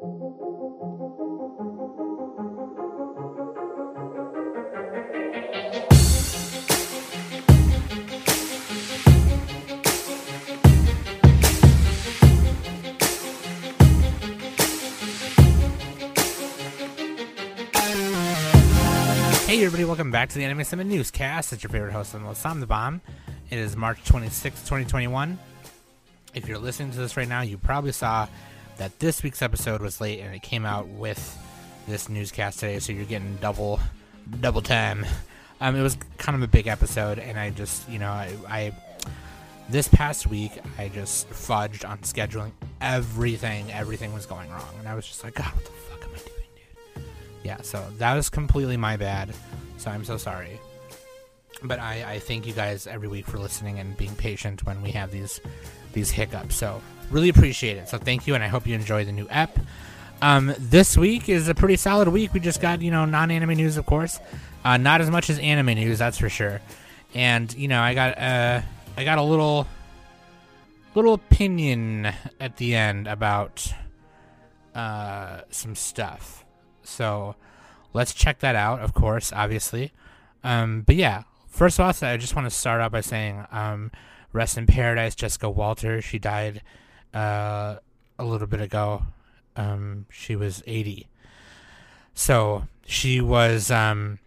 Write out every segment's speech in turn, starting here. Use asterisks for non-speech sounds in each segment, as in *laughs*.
Hey everybody, welcome back to the Anime Summit Newscast. It's your favorite host most, I'm the bomb. It is March 26, 2021. If you're listening to this right now, you probably saw that this week's episode was late and it came out with this newscast today, so you're getting double double time. Um, it was kind of a big episode, and I just, you know, I, I this past week I just fudged on scheduling everything. Everything was going wrong, and I was just like, God, what the fuck am I doing, dude? Yeah, so that was completely my bad. So I'm so sorry. But I, I thank you guys every week for listening and being patient when we have these these hiccups. So really appreciate it. So thank you, and I hope you enjoy the new app. Um, this week is a pretty solid week. We just got you know non-anime news, of course, uh, not as much as anime news, that's for sure. And you know I got uh, I got a little little opinion at the end about uh, some stuff. So let's check that out, of course, obviously. Um, but yeah, first of all, I just want to start out by saying um, rest in paradise, Jessica Walter. She died uh, a little bit ago. Um, she was 80. So she was um,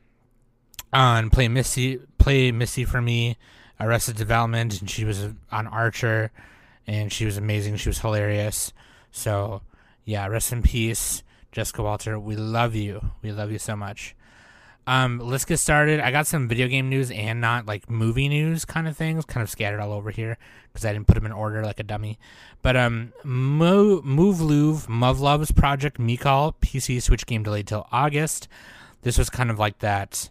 on Play Misty, Play Misty for me, Arrested Development, and she was on Archer, and she was amazing. She was hilarious. So yeah, rest in peace, Jessica Walter. We love you. We love you so much. Um, let's get started. I got some video game news and not like movie news kind of things, kind of scattered all over here because I didn't put them in order like a dummy. But um, Mo- Move Luv Muv-Luv's project Mikhail PC Switch game delayed till August. This was kind of like that.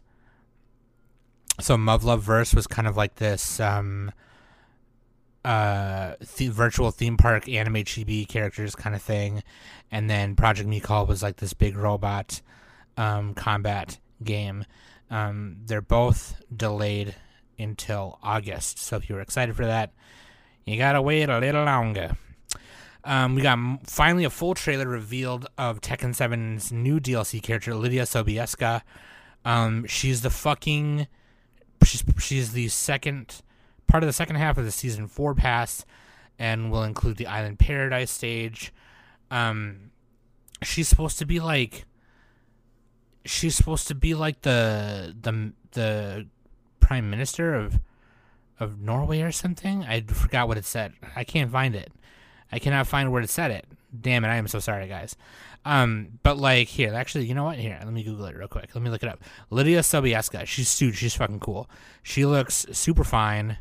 So Muv-Luv Verse was kind of like this um, uh, the virtual theme park anime chibi characters kind of thing, and then Project Mikhail was like this big robot um, combat game. Um, they're both delayed until August. So if you're excited for that, you gotta wait a little longer. Um, we got finally a full trailer revealed of Tekken 7's new DLC character, Lydia Sobieska. Um, she's the fucking. She's she's the second part of the second half of the season four pass, and will include the Island Paradise stage. Um, she's supposed to be like she's supposed to be like the the the prime minister of of Norway or something. I forgot what it said. I can't find it. I cannot find where it said it. Damn it! I am so sorry, guys. Um, but like here, actually, you know what? Here, let me Google it real quick. Let me look it up. Lydia Sobieska. She's dude. She's fucking cool. She looks super fine,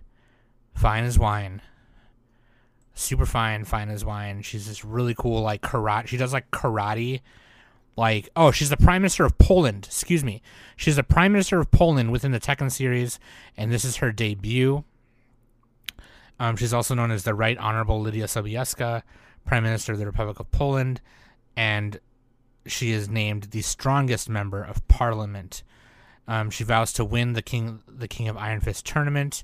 fine as wine. Super fine, fine as wine. She's this really cool like karate. She does like karate like oh she's the prime minister of poland. Excuse me. She's the prime minister of poland within the tekken series and this is her debut. Um, she's also known as the right honorable lydia sobieska prime minister of the republic of poland and she is named the strongest member of parliament. Um, she vows to win the king the king of iron fist tournament.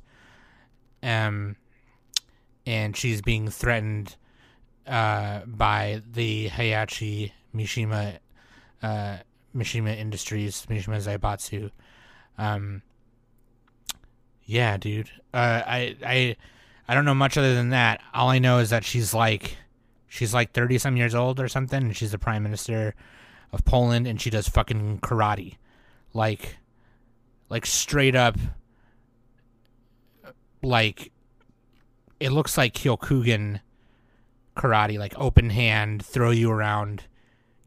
Um, and she's being threatened uh, by the Heihachi Mishima uh, Mishima Industries, Mishima Zaibatsu. Um, yeah, dude. Uh, I I I don't know much other than that. All I know is that she's like she's like thirty some years old or something, and she's the prime minister of Poland, and she does fucking karate, like like straight up, like it looks like Kyokugen karate, like open hand, throw you around,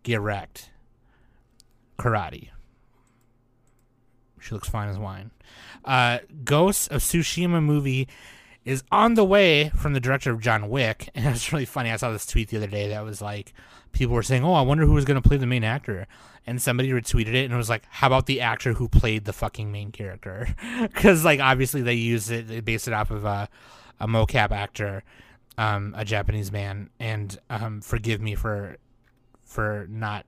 get wrecked karate. She looks fine as wine. Uh, Ghosts of Tsushima movie is on the way from the director of John Wick, *laughs* and it's really funny. I saw this tweet the other day that was like, people were saying, "Oh, I wonder who was going to play the main actor," and somebody retweeted it and it was like, "How about the actor who played the fucking main character?" *laughs* Because like obviously they used it, they based it off of a, a mocap actor, um, a Japanese man, and um, forgive me for for not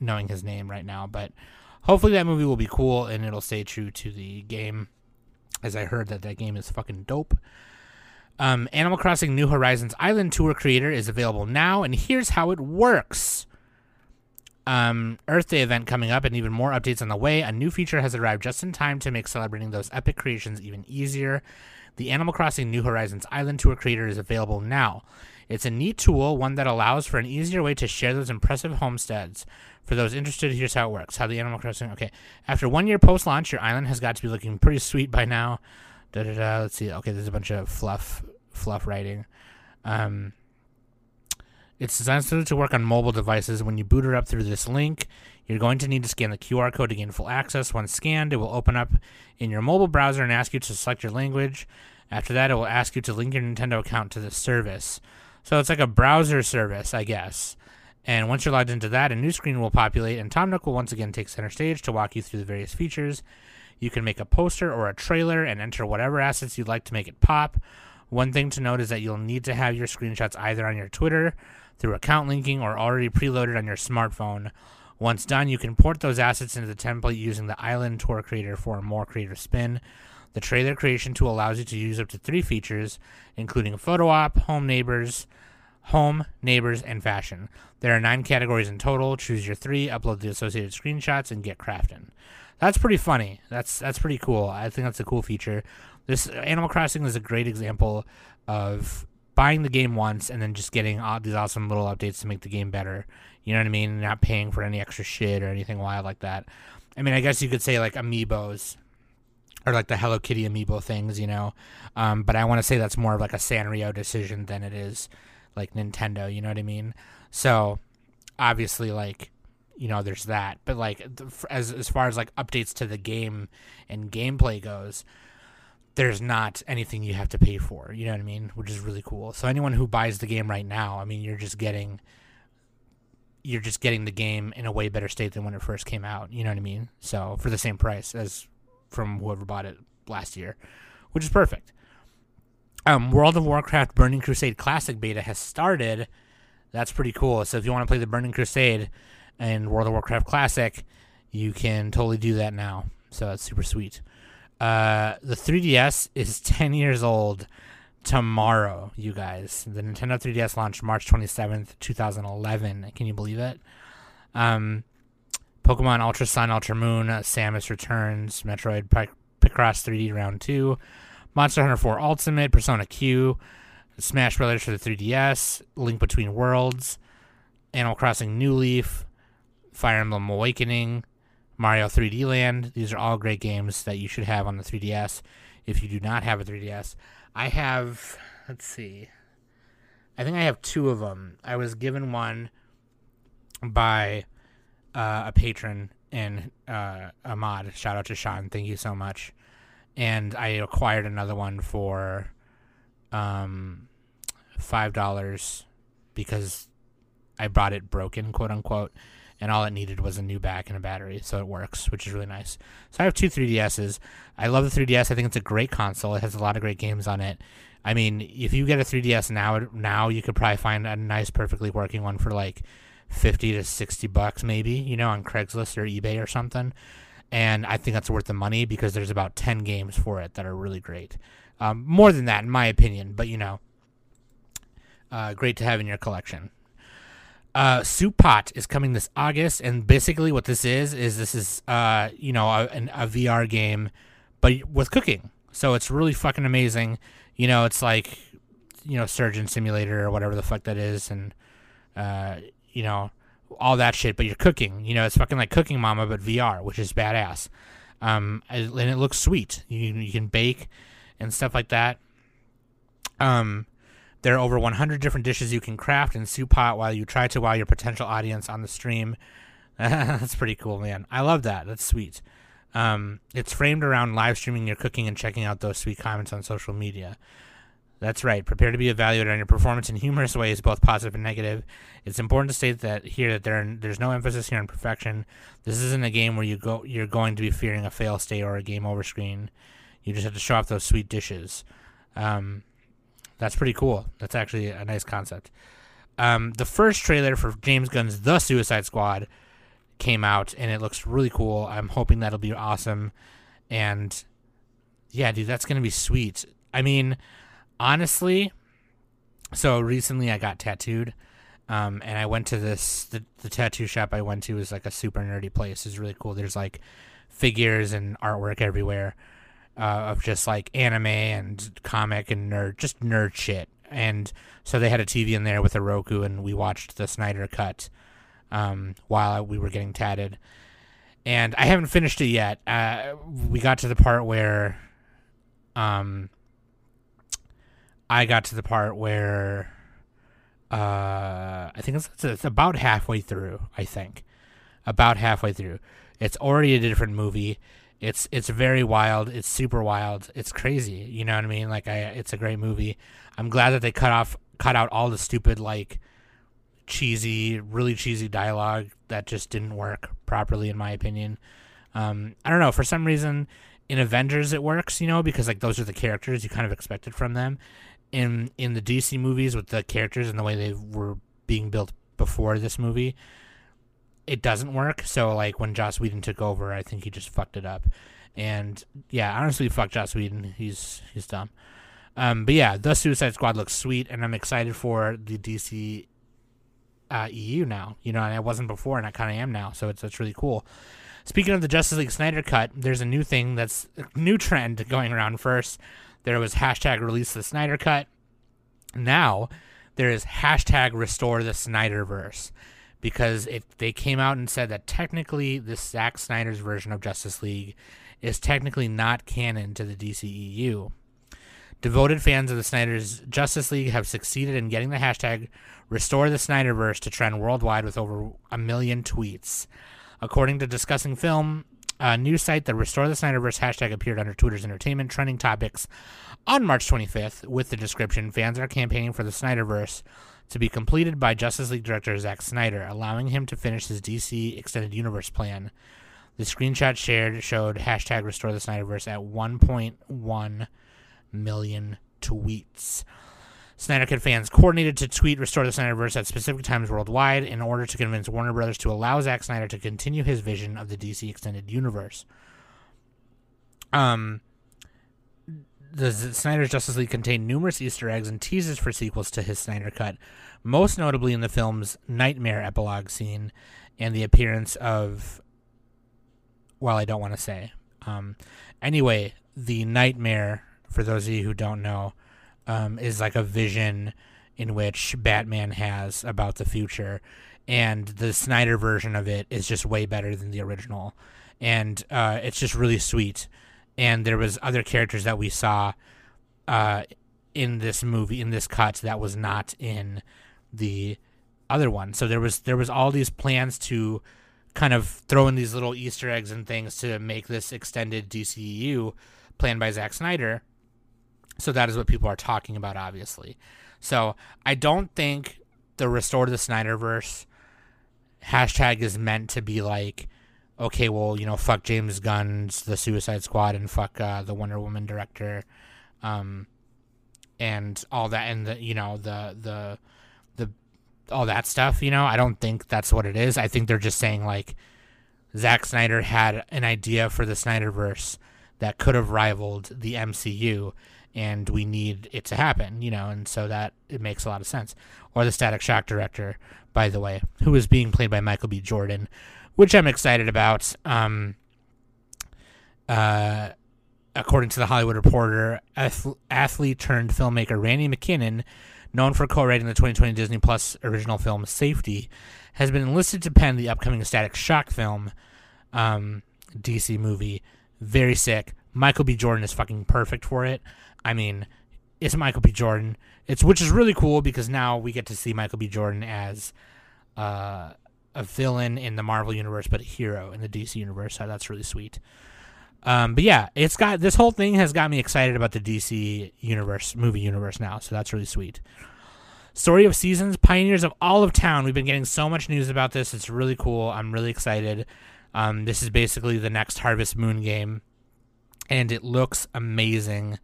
knowing his name right now, but hopefully that movie will be cool and it'll stay true to the game, as I heard that that game is fucking dope. Um, Animal Crossing New Horizons Island Tour Creator is available now, and here's how it works. Um, Earth Day event coming up and even more updates on the way. A new feature has arrived just in time to make celebrating those epic creations even easier. The Animal Crossing New Horizons Island Tour Creator is available now. It's a neat tool, one that allows for an easier way to share those impressive homesteads. For those interested, here's how it works. How the Animal Crossing. Okay, after one year post launch, your island has got to be looking pretty sweet by now. Da da da. Let's see. Okay, there's a bunch of fluff fluff writing. Um, it's designed to work on mobile devices. When you boot it up through this link, you're going to need to scan the QR code to gain full access. Once scanned, it will open up in your mobile browser and ask you to select your language. After that, it will ask you to link your Nintendo account to the service. So it's like a browser service, I guess. And once you're logged into that, a new screen will populate, and Tom Nook will once again take center stage to walk you through the various features. You can make a poster or a trailer and enter whatever assets you'd like to make it pop. One thing to note is that you'll need to have your screenshots either on your Twitter, through account linking, or already preloaded on your smartphone. Once done, you can port those assets into the template using the Island Tour Creator for a more creative spin. The trailer creation tool allows you to use up to three features, including photo op, home neighbors, home, neighbors, and fashion. There are nine categories in total. Choose your three, upload the associated screenshots, and get crafting. That's pretty funny. That's that's pretty cool. I think that's a cool feature. This Animal Crossing is a great example of buying the game once and then just getting all these awesome little updates to make the game better. You know what I mean? Not paying for any extra shit or anything wild like that. I mean, I guess you could say like amiibos or like the Hello Kitty amiibo things, you know. Um, but I want to say that's more of like a Sanrio decision than it is like Nintendo. You know what I mean? So obviously, like you know, there's that. But like as as far as like updates to the game and gameplay goes, there's not anything you have to pay for. You know what I mean? Which is really cool. So anyone who buys the game right now, I mean, you're just getting you're just getting the game in a way better state than when it first came out. You know what I mean? So for the same price as from whoever bought it last year, which is perfect. Um, World of Warcraft Burning Crusade Classic beta has started. That's pretty cool. So if you want to play the Burning Crusade and World of Warcraft Classic, you can totally do that now. So that's super sweet. Uh, the 3DS is *laughs* 10 years old tomorrow, you guys. The Nintendo 3DS launched March 27th, 2011. Can you believe it? Um, Pokemon Ultra Sun, Ultra Moon, Samus Returns, Metroid Picross 3D Round 2, Monster Hunter 4 Ultimate, Persona Q, Smash Brothers for the 3DS, Link Between Worlds, Animal Crossing New Leaf, Fire Emblem Awakening, Mario 3D Land. These are all great games that you should have on the 3DS if you do not have a 3DS. I have, let's see, I think I have two of them. I was given one by uh, a patron and uh, a mod. Shout out to Sean. Thank you so much. And I acquired another one for um, five dollars because I bought it broken, quote unquote, and all it needed was a new back and a battery, so it works, which is really nice. So I have two 3DSs. I love the 3DS. I think it's a great console. It has a lot of great games on it. I mean, if you get a 3DS now, now you could probably find a nice, perfectly working one for like 50 to 60 bucks maybe, you know, on Craigslist or eBay or something. And I think that's worth the money because there's about 10 games for it that are really great. Um, more than that, in my opinion, but you know, uh, great to have in your collection. Uh, Soup Pot is coming this August, and basically what this is is this is uh, you know a, a VR game, but with cooking. So it's really fucking amazing. You know, it's like you know Surgeon Simulator or whatever the fuck that is, and uh, you know, all that shit, but you're cooking. You know, it's fucking like Cooking Mama, but VR, which is badass. Um, and it looks sweet. You you can bake and stuff like that. Um, there are over 100 different dishes you can craft and Soup Pot while you try to wow your potential audience on the stream. *laughs* That's pretty cool, man. I love that. That's sweet. Um, it's framed around live streaming your cooking and checking out those sweet comments on social media. That's right. Prepare to be evaluated on your performance in humorous ways, both positive and negative. It's important to state that here that there there's no emphasis here on perfection. This isn't a game where you go you're going to be fearing a fail state or a game over screen. You just have to show off those sweet dishes. Um, that's pretty cool. That's actually a nice concept. Um, the first trailer for James Gunn's The Suicide Squad came out, and it looks really cool. I'm hoping that'll be awesome. And yeah, dude, that's gonna be sweet. I mean honestly, so recently I got tattooed, Um, and I went to this the, the tattoo shop I went to is like a super nerdy place. It's really cool. There's like figures and artwork everywhere uh, of just like anime and comic and nerd, just nerd shit. And so they had a TV in there with a Roku, and we watched the Snyder cut um, while we were getting tatted. And I haven't finished it yet. Uh, we got to the part where, um, I got to the part where, uh, I think it's, it's about halfway through. I think about halfway through. It's already a different movie. It's it's very wild. It's super wild. It's crazy. You know what I mean? Like I, it's a great movie. I'm glad that they cut off cut out all the stupid like cheesy, really cheesy dialogue that just didn't work properly in my opinion. Um, I don't know. For some reason, in Avengers it works, you know, because like those are the characters you kind of expected from them. In in the DC movies with the characters and the way they were being built before this movie, it doesn't work. So like when Joss Whedon took over, I think he just fucked it up. And yeah, honestly, fuck Joss Whedon. He's he's dumb. Um, but yeah, the Suicide Squad looks sweet, and I'm excited for the DC uh, EU now. You know, and I wasn't before, and I kind of am now. So it's it's really cool. Speaking of the Justice League Snyder Cut, there's a new thing that's a new trend *laughs* going around. First, there was hashtag Release the Snyder Cut. Now there is hashtag Restore the Snyderverse because it they came out and said that technically the Zack Snyder's version of Justice League is technically not canon to the DCEU. Devoted fans of the Snyder's Justice League have succeeded in getting the hashtag Restore the Snyderverse to trend worldwide with over a million tweets. According to Discussing Film, a news site, the Restore the Snyderverse hashtag appeared under Twitter's entertainment trending topics on March 25th with the description Fans are campaigning for the Snyderverse to be completed by Justice League director Zack Snyder, allowing him to finish his DC Extended Universe plan. The screenshot shared showed hashtag Restore the Snyderverse at 1.1 million tweets. Snyder Cut fans coordinated to tweet Restore the Snyderverse at specific times worldwide in order to convince Warner Brothers to allow Zack Snyder to continue his vision of the DC Extended Universe. Um, the Snyder's Justice League contained numerous Easter eggs and teasers for sequels to his Snyder Cut, most notably in the film's Nightmare epilogue scene and the appearance of. Well, I don't want to say. Um, anyway, the Nightmare, for those of you who don't know, um, is like a vision in which Batman has about the future, and the Snyder version of it is just way better than the original, and uh, it's just really sweet and there was other characters that we saw uh, in this movie in this cut that was not in the other one. So there was there was all these plans to kind of throw in these little Easter eggs and things to make this extended DCEU planned by Zack Snyder. So that is what people are talking about, obviously. So I don't think the Restore to the Snyderverse hashtag is meant to be like okay, well, you know, fuck James Gunn's The Suicide Squad and fuck uh, the Wonder Woman director, um, and all that, and the you know the the the all that stuff. You know, I don't think that's what it is. I think they're just saying like Zack Snyder had an idea for the Snyderverse that could have rivaled the MCU. And we need it to happen, you know, and so that it makes a lot of sense. Or the Static Shock director, by the way, who is being played by Michael B. Jordan, which I'm excited about. Um, uh, according to the Hollywood Reporter, ath- athlete turned filmmaker Randy McKinnon, known for co-writing the 2020 Disney Plus original film Safety, has been enlisted to pen the upcoming Static Shock film, um, DC movie. Very sick. Michael B. Jordan is fucking perfect for it. I mean, it's Michael B. Jordan. It's which is really cool because now we get to see Michael B. Jordan as uh, a villain in the Marvel universe, but a hero in the DC universe. So that's really sweet. Um, but yeah, it's got this whole thing has got me excited about the DC universe, movie universe now. So that's really sweet. Story of Seasons, Pioneers of Olive Town. We've been getting so much news about this. It's really cool. I'm really excited. Um, this is basically the next Harvest Moon game, and it looks amazing.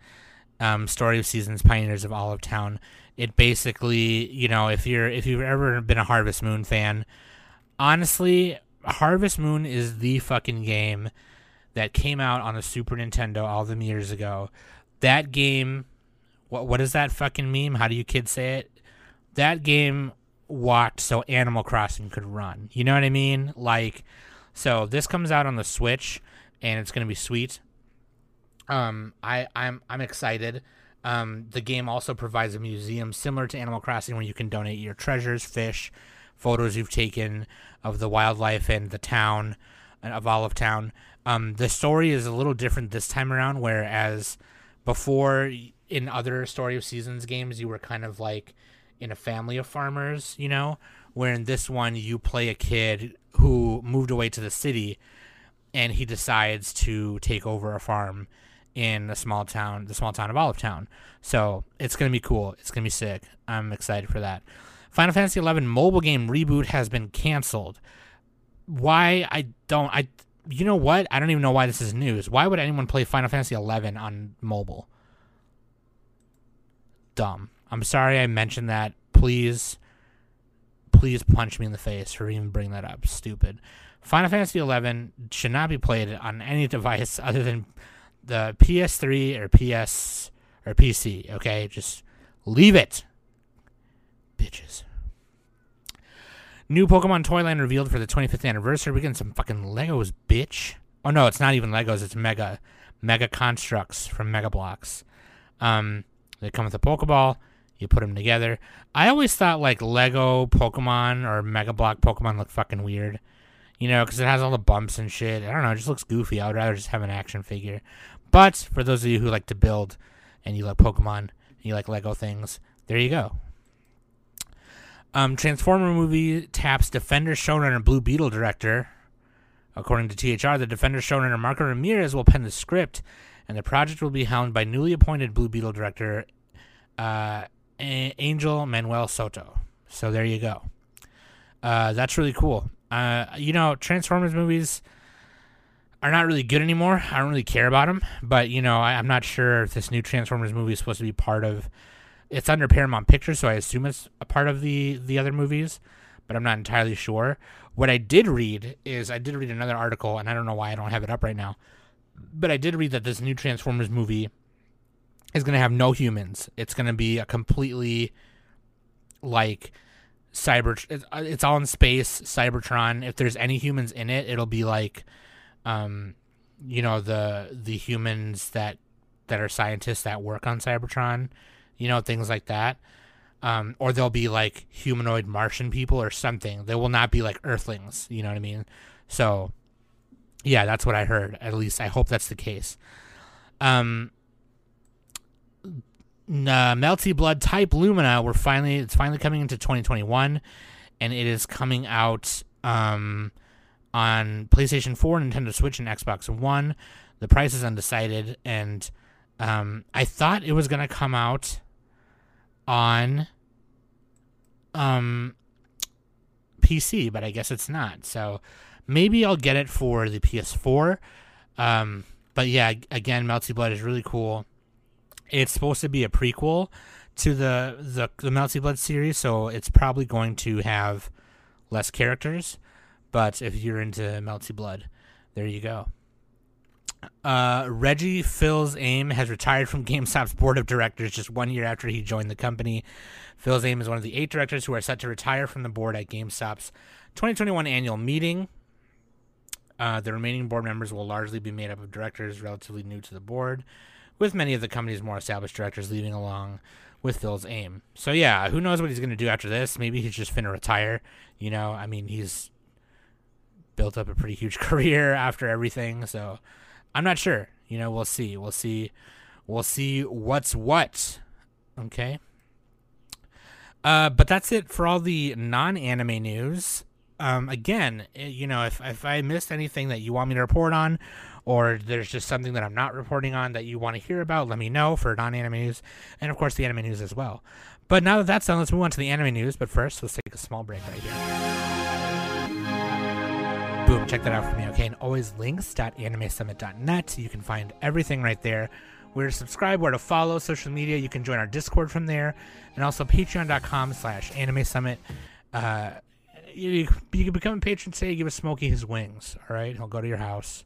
Um, Story of Seasons, Pioneers of Olive Town. It basically, you know, if you're if you've ever been a Harvest Moon fan, honestly, Harvest Moon is the fucking game that came out on the Super Nintendo all them years ago. That game, what what is that fucking meme? How do you kids say it? That game walked so Animal Crossing could run. You know what I mean? Like, so this comes out on the Switch, and it's gonna be sweet. Um, I I'm I'm excited. Um, the game also provides a museum similar to Animal Crossing where you can donate your treasures, fish, photos you've taken of the wildlife and the town of Olive Town. Um, the story is a little different this time around, whereas before in other Story of Seasons games, you were kind of like in a family of farmers, you know, where in this one you play a kid who moved away to the city and he decides to take over a farm in a small town, the small town of Olive Town. So it's gonna be cool. It's gonna be sick. I'm excited for that. Final Fantasy XI mobile game reboot has been canceled. Why? I don't. I. You know what? I don't even know why this is news. Why would anyone play Final Fantasy XI on mobile? Dumb. I'm sorry I mentioned that. Please, please punch me in the face for even bringing that up. Stupid. Final Fantasy XI should not be played on any device *laughs* other than the PS3 or PS or PC. Okay, just leave it, bitches. New Pokemon Toyland revealed for the 25th anniversary. We're getting some fucking Legos, bitch. Oh no, it's not even Legos. It's Mega, Mega Construx from Mega Bloks. Um, they come with a Pokeball. You put them together. I always thought like Lego Pokemon or Mega Block Pokemon look fucking weird. You know, because it has all the bumps and shit. I don't know. It just looks goofy. I would rather just have an action figure. But for those of you who like to build and you like Pokemon and you like Lego things, there you go. Um, Transformer movie taps Defender showrunner Blue Beetle director. According to THR, the Defender showrunner Marco Ramirez will pen the script, and the project will be helmed by newly appointed Blue Beetle director uh, Angel Manuel Soto. So there you go. Uh, that's really cool. Uh, you know, Transformers movies are not really good anymore. I don't really care about them, but you know, I, am not sure if this new Transformers movie is supposed to be part of. It's under Paramount Pictures, so I assume it's a part of the the other movies, but I'm not entirely sure. What I did read is I did read another article, and I don't know why I don't have it up right now, but I did read that this new Transformers movie is going to have no humans. It's going to be a completely like cyber. It's all in space, Cybertron. If there's any humans in it, it'll be like um, you know the the humans that that are scientists that work on Cybertron, you know things like that. Um, or they'll be like humanoid Martian people or something. They will not be like Earthlings. You know what I mean? So, yeah, that's what I heard. At least I hope that's the case. Um, uh, Melty Blood Type Lumina. We're finally it's finally coming into 2021, and it is coming out um on PlayStation 4, Nintendo Switch, and Xbox One. The price is undecided, and um, I thought it was gonna come out on um, PC, but I guess it's not. So maybe I'll get it for the PS4. Um, but yeah, again, Melty Blood is really cool. It's supposed to be a prequel to the the the Melty Blood series, so it's probably going to have less characters. But if you're into Melty Blood, there you go. Uh, Reggie Fils-Aime has retired from *laughs* GameStop's board of directors just one year after he joined the company. Fils-Aime is one of the eight directors who are set to retire from the board at GameStop's 2021 annual meeting. Uh, the remaining board members will largely be made up of directors relatively new to the board, with many of the company's more established directors leaving along with Fils-Aime. So yeah, who knows what he's going to do after this? Maybe he's just finna retire. You know, I mean, he's built up a pretty huge *laughs* career after everything. So I'm not sure. You know, we'll see. We'll see. We'll see what's what. Okay. Uh, but that's it for all the non-anime news. Um, again, eh, you know, if if I missed anything that you want me to report on, or there's just something that I'm not reporting on that you want to hear about, let me know for non-anime news, and of course the anime news as well. But now that that's done, let's move on to the anime news. But first, let's take a small break right here boom, check that out for me, okay? And always links.animesummit.net. You can find everything right there. Where to subscribe, where to follow, social media. You can join our Discord from there. And also patreon.com slash anime summit. Uh, you, you can become a patron today, give a Smokey his wings, all right? He'll go to your house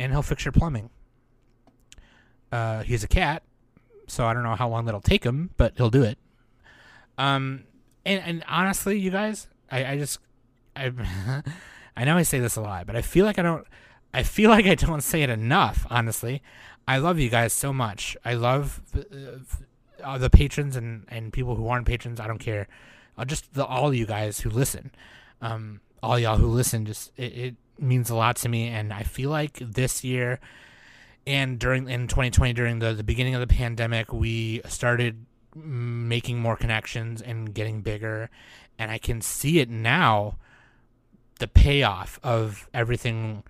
and he'll fix your plumbing. Uh, he's a cat, so I don't know how long that'll take him, but he'll do it. Um, and and honestly, you guys, I, I just I *laughs* I know I say this a lot, but I feel like I don't I feel like I don't say it enough, honestly. I love you guys so much. I love uh, the patrons and, and people who aren't patrons. I don't care. Uh, just the, all you guys who listen. Um, all y'all who listen, just it, it means a lot to me. And I feel like this year and during in 2020, during the, the beginning of the pandemic, we started making more connections and getting bigger. And I can see it now the payoff of everything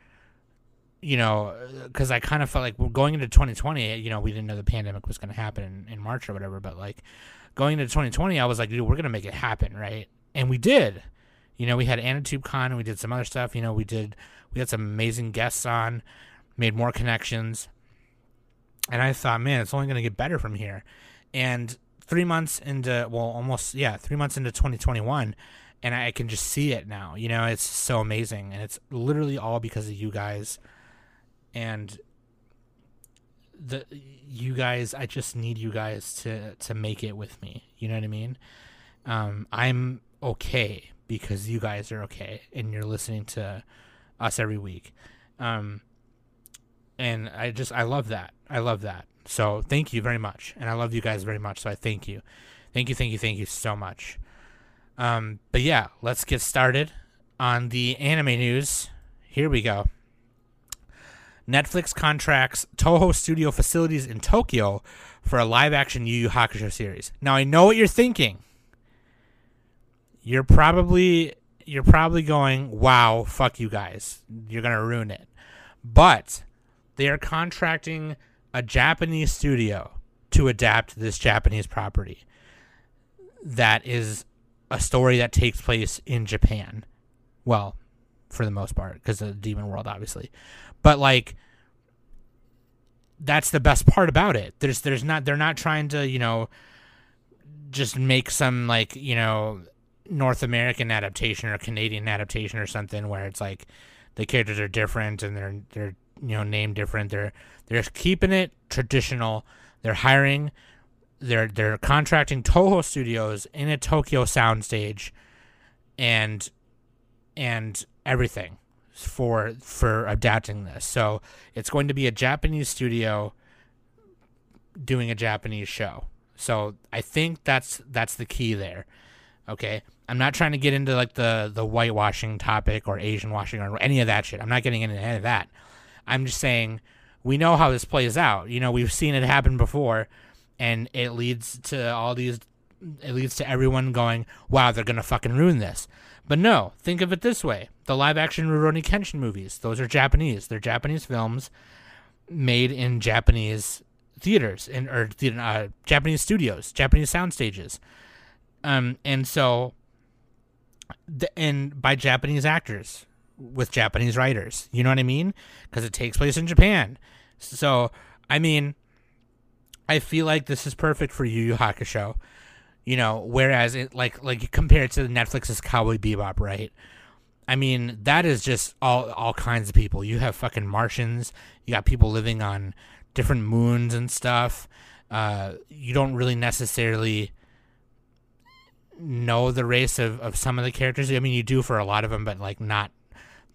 you know, because I kind of felt like we're going into 2020. You know, we didn't know the pandemic was going to happen in, in, March or whatever, but like going into 2020, I was like, dude, we're going to make it happen, right? And we did. You know, we had Anitube Con and we did some other stuff. You know, we did, we had some amazing guests on, made more connections. And I thought, man, it's only going to get better from here. And three months into, well, almost, yeah, three months into 2021, and I can just see it now. You know, it's so amazing. And it's literally all because of you guys and the you guys i just need you guys to to make it with me you know what i mean um i'm okay because you guys are okay and you're listening to us every week. Um and i just i love that. I love that. So thank you very much. And i love you guys very much. So i thank you. Thank you thank you thank you so much. Um but yeah let's get started on the anime news. Here we go. Netflix contracts Toho Studio facilities in Tokyo for a live action Yu Yu Hakusho series. Now I know what you're thinking. You're probably you're probably going, "Wow, fuck you guys. You're going to ruin it." But they are contracting a Japanese studio to adapt this Japanese property. That is a story that takes place in Japan. Well, for the most part, because of the Demon World, obviously. But like that's the best part about it. There's there's not they're not trying to, you know, just make some like, you know, North American adaptation or Canadian adaptation or something where it's like the characters are different and they're they're you know named different. They're they're keeping it traditional. They're hiring they're they're contracting Toho Studios in a Tokyo soundstage and and everything for for adapting this. So it's going to be a Japanese studio doing a Japanese show. So I think that's that's the key there. Okay. I'm not trying to get into like the the whitewashing topic or Asian washing or any of that shit. I'm not getting into any of that. I'm just saying we know how this plays out. You know, we've seen it happen before and it leads to all these it leads to everyone going, "Wow, they're to fucking ruin this." But no, think of it this way the live action Rurouni Kenshin movies, those are Japanese. They're Japanese films made in Japanese theaters and or uh, Japanese studios, Japanese sound stages. Um, and so, the, and by Japanese actors with Japanese writers, you know what I mean? Because it takes place in Japan. So, I mean, I feel like this is perfect for Yu Yu Hakusho. You know whereas it like like compared to netflix's cowboy bebop right? I mean that is just all all kinds of people. You have fucking martians. You got people living on different moons and stuff. Uh you don't really necessarily know the race of, of some of the characters i mean you do for a lot of them but like not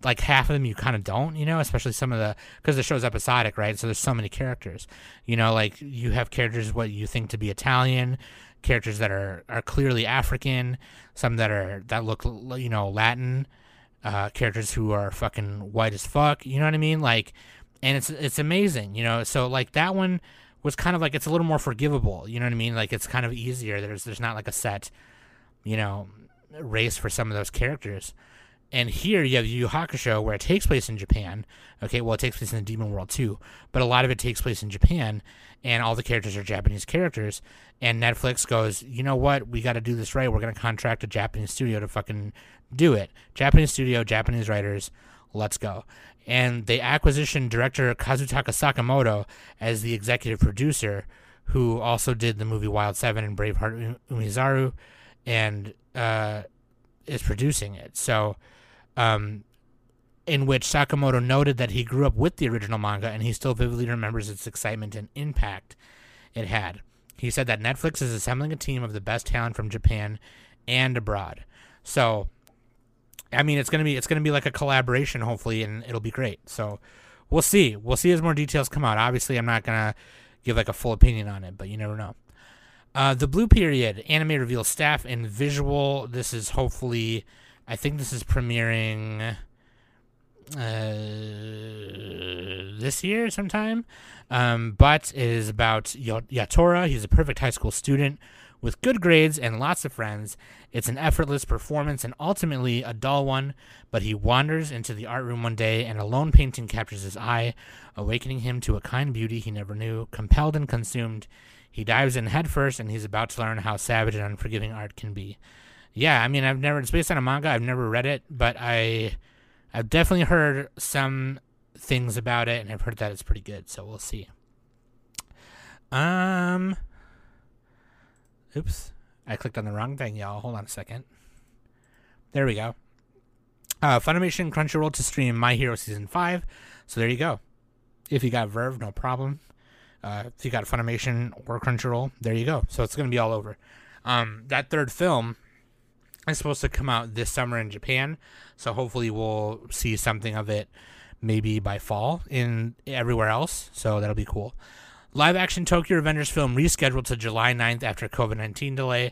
like half of them you kind of don't you know especially some of the because the show's episodic right so there's so many characters you know like you have characters what you think to be italian characters that are are clearly African, some that are that look you know Latin, uh, characters who are fucking white as fuck. You know what I mean? Like, and it's it's amazing. You know, so like that one was kind of like it's a little more forgivable. You know what I mean? Like it's kind of easier. There's there's not like a set, you know, race for some of those characters. And here you have Yu Yu Hakusho, where it takes place in Japan. Okay, well, it takes place in the Demon World too, but a lot of it takes place in Japan, and all the characters are Japanese characters. And Netflix goes, you know what? We got to do this right. We're going to contract a Japanese studio to fucking do it. Japanese studio, Japanese writers. Let's go. And the acquisition director Kazutaka Sakamoto as the executive producer, who also did the movie Wild Seven and Braveheart Umizaru, and uh, is producing it. So um, in which Sakamoto noted that he grew up with the original manga and he still vividly remembers its excitement and impact it had. He said that Netflix is assembling a team of the best talent from Japan and abroad. So, I mean, it's gonna be it's gonna be like a collaboration, hopefully, and it'll be great. So, we'll see. We'll see as more details come out. Obviously, I'm not gonna give like a full opinion on it, but you never know. Uh, the Blue Period anime reveals staff and visual. This is hopefully, I think this is premiering uh, this year sometime. Um, but it is about Yatora. He's a perfect high school student with good grades and lots of friends. It's an effortless performance and ultimately a dull one, but he wanders into the art room one day and a lone painting captures his eye, awakening him to a kind beauty he never knew. Compelled and consumed, he dives in headfirst and he's about to learn how savage and unforgiving art can be. Yeah, I mean, I've never, it's based on a manga, I've never read it, but I I've definitely heard some things about it, and I've heard that it's pretty good. So we'll see. Um. Oops, I clicked on the wrong thing, y'all. Hold on a second. There we go. Uh, Funimation Crunchyroll to stream My Hero season five. So there you go. If you got VRV, no problem. Uh, if you got Funimation or Crunchyroll, there you go. So it's gonna be all over. Um, that third film is supposed to come out this summer in Japan. So hopefully we'll see something of it maybe by fall in everywhere else. So that'll be cool. Live action Tokyo Revengers film rescheduled to July 9th after COVID 19 delay.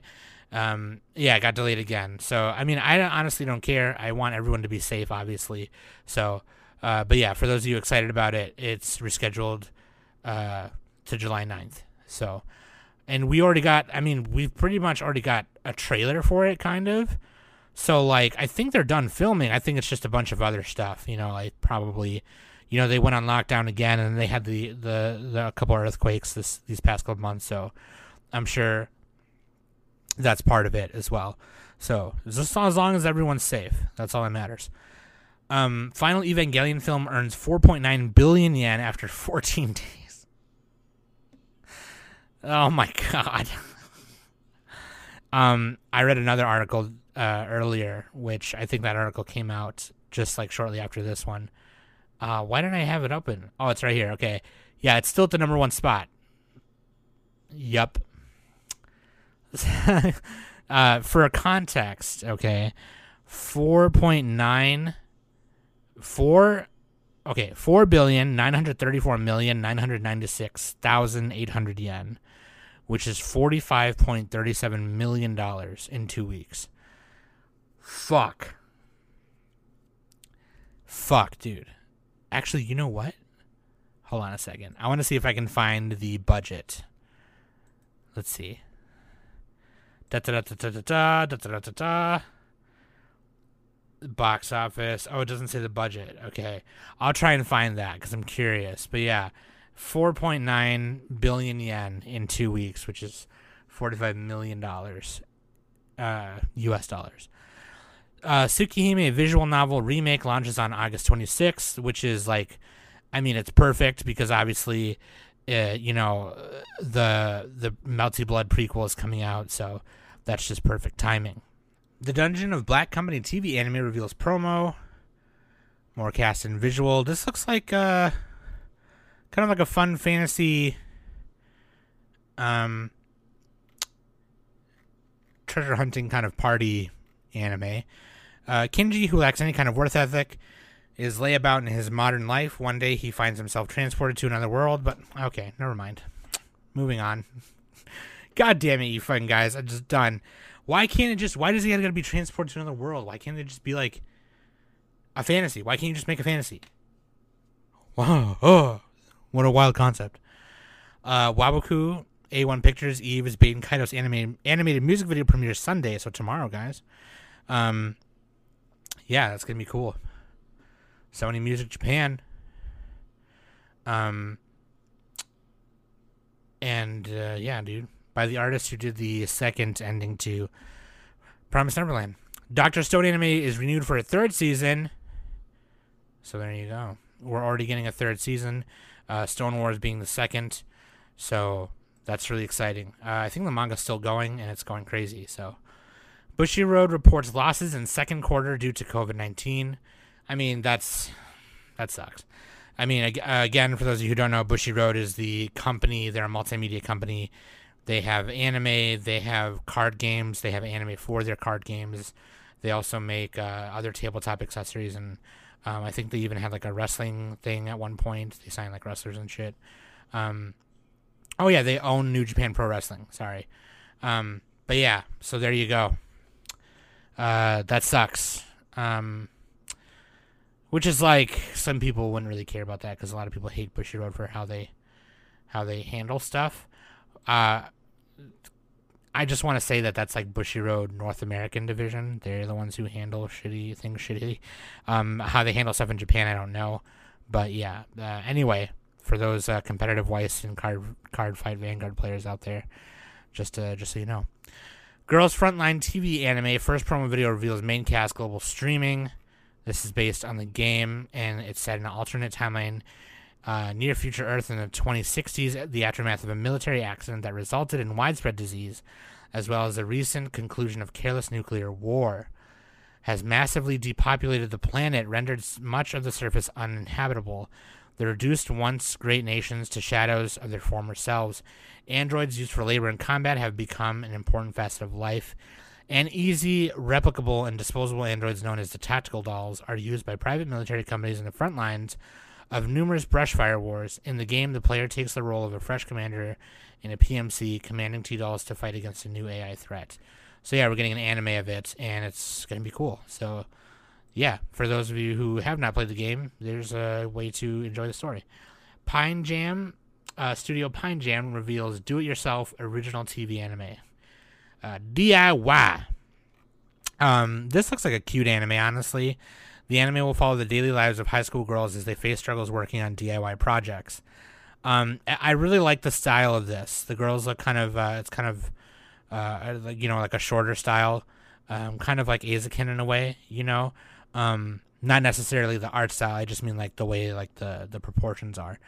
Um, yeah, it got delayed again. So, I mean, I honestly don't care. I want everyone to be safe, obviously. So, uh, but yeah, for those of you excited about it, it's rescheduled uh, to July 9th. So, and we already got, I mean, we've pretty much already got a trailer for it, kind of. So like I think they're done filming. I think it's just a bunch of other stuff. You know, like probably, you know, they went on lockdown again and they had the the, the a couple earthquakes this these past couple months. So I'm sure that's part of it as well. So just as long as everyone's safe, that's all that matters. Um, final Evangelion film earns 4.9 billion yen after *laughs* 14 days. Oh my *laughs* god. um, I read another article uh, earlier, which I think that article came out just like shortly after this one. Uh, why didn't I have it open? Oh, it's right here. Okay. Yeah, it's still at the number one spot. Yup. *laughs* uh, for a context, okay, 4.9, 4, okay, 4 billion, 934 million, 996,800 yen, which is $45.37 million in two weeks. Fuck. Fuck, dude. Actually, you know what? Hold on a second. I want to see if I can find the budget. Let's see. Da da da da da da da da da da. Box office. Oh, it doesn't say the budget. Okay, I'll try and find that because I'm curious. But yeah, 4.9 billion yen in two weeks, which is 45 million dollars, uh, U.S. dollars uh, Tsukihime visual novel remake launches on August 26th, which is like, I mean, it's perfect because obviously, uh, you know, the the Melty Blood prequel is coming out, so that's just perfect timing. The Dungeon of Black Company TV anime reveals promo, more cast and visual. This looks like uh, kind of like a fun fantasy, um, treasure hunting kind of party anime. Uh, Kinji, who lacks any kind of worth ethic, is layabout in his modern life. One day he finds himself transported to another world, but okay, never mind. Moving on. *laughs* God damn it, you fucking guys. I'm just done. Why can't it just, why does he gotta be transported to another world? Why can't it just be like a fantasy? Why can't you just make a fantasy? *laughs* Wow, oh, what a wild concept. Uh, Waboku, A1 Pictures, Eve is Baten Kaido's animated, animated music video premieres Sunday, so tomorrow, guys. Um, yeah, that's gonna be cool. Sony Music Japan. Um, and uh, yeah, dude, by the artist who did the second ending to Promise Neverland. Doctor Stone anime is renewed for a third season. So there you go. We're already getting a third season. Uh, Stone Wars being the second. So that's really exciting. Uh, I think the manga's still going and it's going crazy. So Bushiroad reports losses in second quarter due to COVID nineteen. I mean, that's that sucks. I mean, again, for those of you who don't know, Bushiroad is the company. They're a multimedia company they have anime, they have card games, they have anime for their card games. They also make uh, other tabletop accessories, and um, I think they even had like a wrestling thing at one point. They signed like wrestlers and shit. Um, oh yeah, they own New Japan Pro Wrestling. Sorry, um, but yeah. So there you go. Uh, that sucks. Um, which is like some people wouldn't really care about that because a lot of people hate Bushiroad for how they how they handle stuff. Uh, I just want to say that that's like Bushiroad North American division. They're the ones who handle shitty things shitty. Um, how they handle stuff in Japan, I don't know. But yeah. Uh, anyway, for those uh, competitive Weiss and card card fight Vanguard players out there, just uh, just so you know. Girls Frontline TV anime first promo video reveals main cast global streaming. This is based on the game, and it's set in an alternate timeline uh, near future Earth in the 2060s, the aftermath of a military accident that resulted in widespread disease, as well as the recent conclusion of careless nuclear war, has massively depopulated the planet, rendered much of the surface uninhabitable. The reduced once great nations to shadows of their former selves. Androids used for labor and combat have become an important facet of life. And easy, replicable, and disposable androids known as the tactical dolls are used by private military companies in the front lines of numerous brushfire wars. In the game, the player takes the role of a fresh commander in a PMC, commanding T dolls to fight against a new AI threat. So yeah, we're getting an anime of it, and it's gonna be cool. So yeah, for those of you who have not played the game, there's a way to enjoy the story. Pine Jam, uh, Studio Pine Jam reveals do-it-yourself original TV anime. Uh, DIY. Um, this looks like a cute anime, honestly. The anime will follow the daily lives of high school girls as they face struggles working on DIY projects. Um, I really like the style of this. The girls look kind of, uh, it's kind of, uh, like, you know, like a shorter style, um, kind of like Eizouken in a way, you know. Um, not necessarily the art style. I just mean like the way like the the proportions are.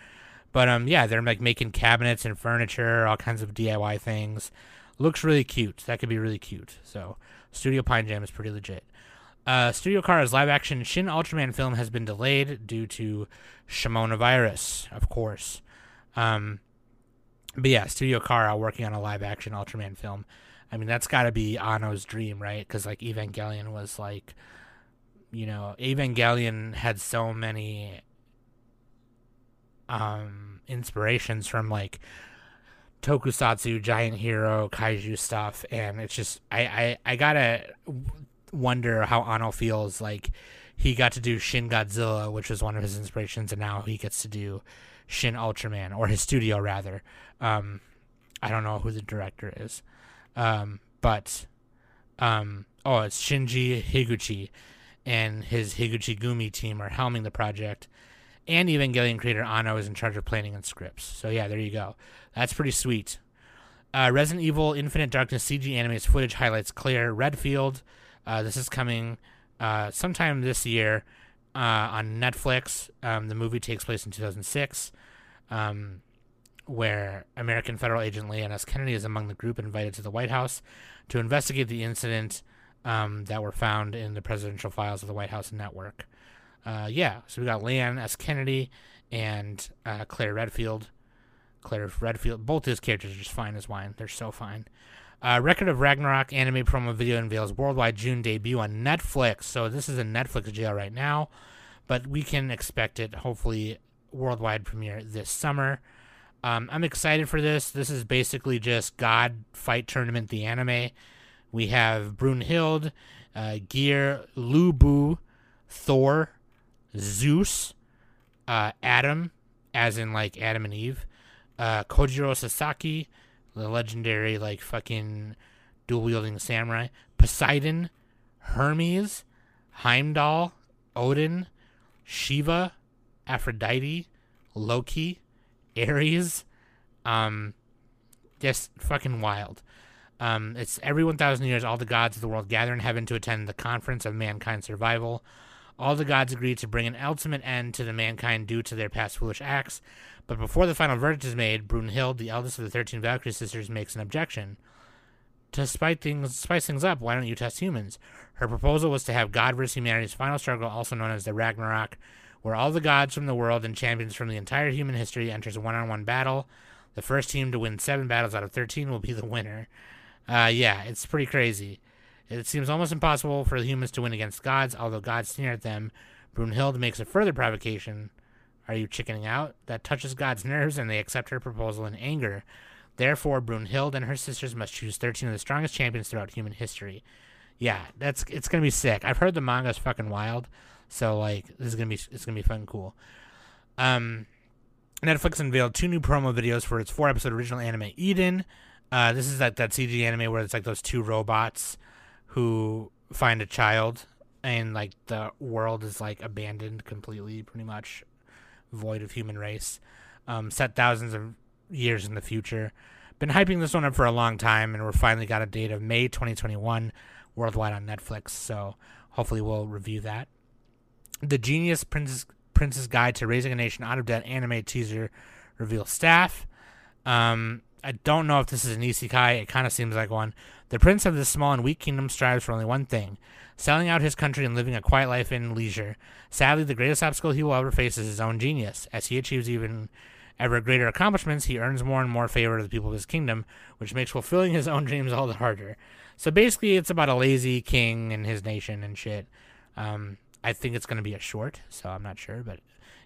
But um, yeah, they're like making cabinets and furniture, all kinds of DIY things. Looks really cute. That could be really cute. So Studio Pine Jam is pretty legit. Uh, Studio Khara's live action Shin Ultraman film has been delayed due to Shimona virus, of course. Um, but yeah, Studio Khara working on a live action Ultraman film. I mean, that's got to be Anno's dream, right? Because like Evangelion was like, you know, Evangelion had so many um inspirations from like tokusatsu, giant hero, kaiju stuff, and it's just I I I gotta wonder how Anno feels like he got to do Shin Godzilla, which was one of his inspirations, and now he gets to do Shin Ultraman, or his studio rather. Um, I don't know who the director is, um, but um, oh, it's Shinji Higuchi, and his Higuchi Gumi team are helming the project, and Evangelion creator Anno is in charge of planning and scripts. So yeah, there you go. That's pretty sweet. Uh, Resident Evil Infinite Darkness CG animated footage highlights Claire Redfield uh, this is coming uh, sometime this year uh, on Netflix. Um, the movie takes place in 2006, um, where American federal agent Leon S. Kennedy is among the group invited to the White House to investigate the incident um, that were found in the presidential files of the White House network. Uh, yeah, so we got Leon S. Kennedy and uh, Claire Redfield. Claire Redfield, both his characters are just fine as wine. They're so fine. Uh, Record of Ragnarok anime promo video unveils worldwide June debut on Netflix. So this is a Netflix jail right now, but we can expect it hopefully worldwide premiere this summer. Um, I'm excited for this. This is basically just God Fight Tournament, the anime. We have Brunhild, uh, Gear, Lu Bu, Thor, Zeus, uh, Adam, as in like Adam and Eve, uh, Kojiro Sasaki, the legendary like fucking dual wielding samurai, Poseidon, Hermes, Heimdall, Odin, Shiva, Aphrodite, Loki, Ares, um, just fucking wild. Um, it's every 1,000 years, all the gods of the world gather in heaven to attend the conference of mankind survival. All the gods agree to bring an ultimate end to the mankind due to their past foolish acts. But before the final verdict is made, Brunhild, the eldest of the 13 Valkyrie sisters, makes an objection. To spice things, spice things up, why don't you test humans? Her proposal was to have God versus humanity's final struggle, also known as the Ragnarok, where all the gods from the world and champions from the entire human history enters a one-on-one battle. The first team to win seven battles out of 13 will be the winner. Uh, yeah, it's pretty crazy. It seems almost impossible for the humans to win against gods, although gods sneer at them. Brunhild makes a further provocation. Are you chickening out? That touches God's nerves, and they accept her proposal in anger. Therefore, Brunhild and her sisters must choose 13 of the strongest champions throughout human history. Yeah, that's it's gonna be sick. I've heard the manga's fucking wild, so like this is gonna be it's gonna be fun cool. Um, Netflix unveiled two new promo videos for its four episode original anime Eden. Uh, this is that that CG anime where it's like those two robots who find a child and like the world is like abandoned completely, pretty much void of human race. Um, set thousands of years in the future. Been hyping this one up for a long time, and we're finally got a date of May 2021 worldwide on Netflix. So hopefully we'll review that. The Genius Prince's Guide to Raising a Nation Out of Debt anime teaser reveals staff. Um, I don't know if this is an isekai. It kind of seems like one. The prince of this small and weak kingdom strives for only one thing selling out his country and living a quiet life in leisure. Sadly, the greatest obstacle he will ever face is his own genius. As he achieves even ever greater accomplishments, he earns more and more favor of the people of his kingdom, which makes fulfilling his own dreams all the harder. So basically, it's about a lazy king and his nation and shit. Um, I think it's going to be a short, so I'm not sure, but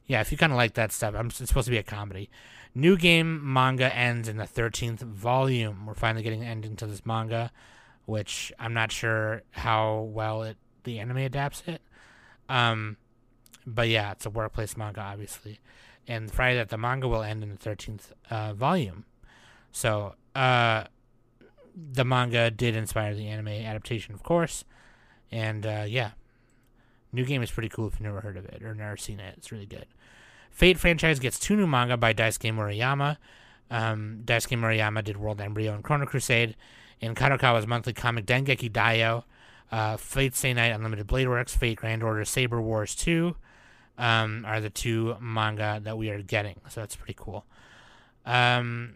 yeah, if you kind of like that stuff, I'm, it's supposed to be a comedy. New game manga ends in the 13th volume. We're finally getting an ending to this manga, which I'm not sure how well it the anime adapts it. Um, but yeah, it's a workplace manga, obviously. And Friday that the manga will end in the 13th uh, volume. So, uh, the manga did inspire the anime adaptation, of course. And uh, yeah, new game is pretty cool if you've never heard of it or never seen it. It's really good. Fate franchise gets two new manga by Daisuke Murayama. Um, Daisuke Murayama did World Embryo and Chrono Crusade. In Kadokawa's monthly comic Dengeki Daioh, uh, Fate Stay Night Unlimited Blade Works, Fate Grand Order Saber Wars 2 um, are the two manga that we are getting. So that's pretty cool. Um,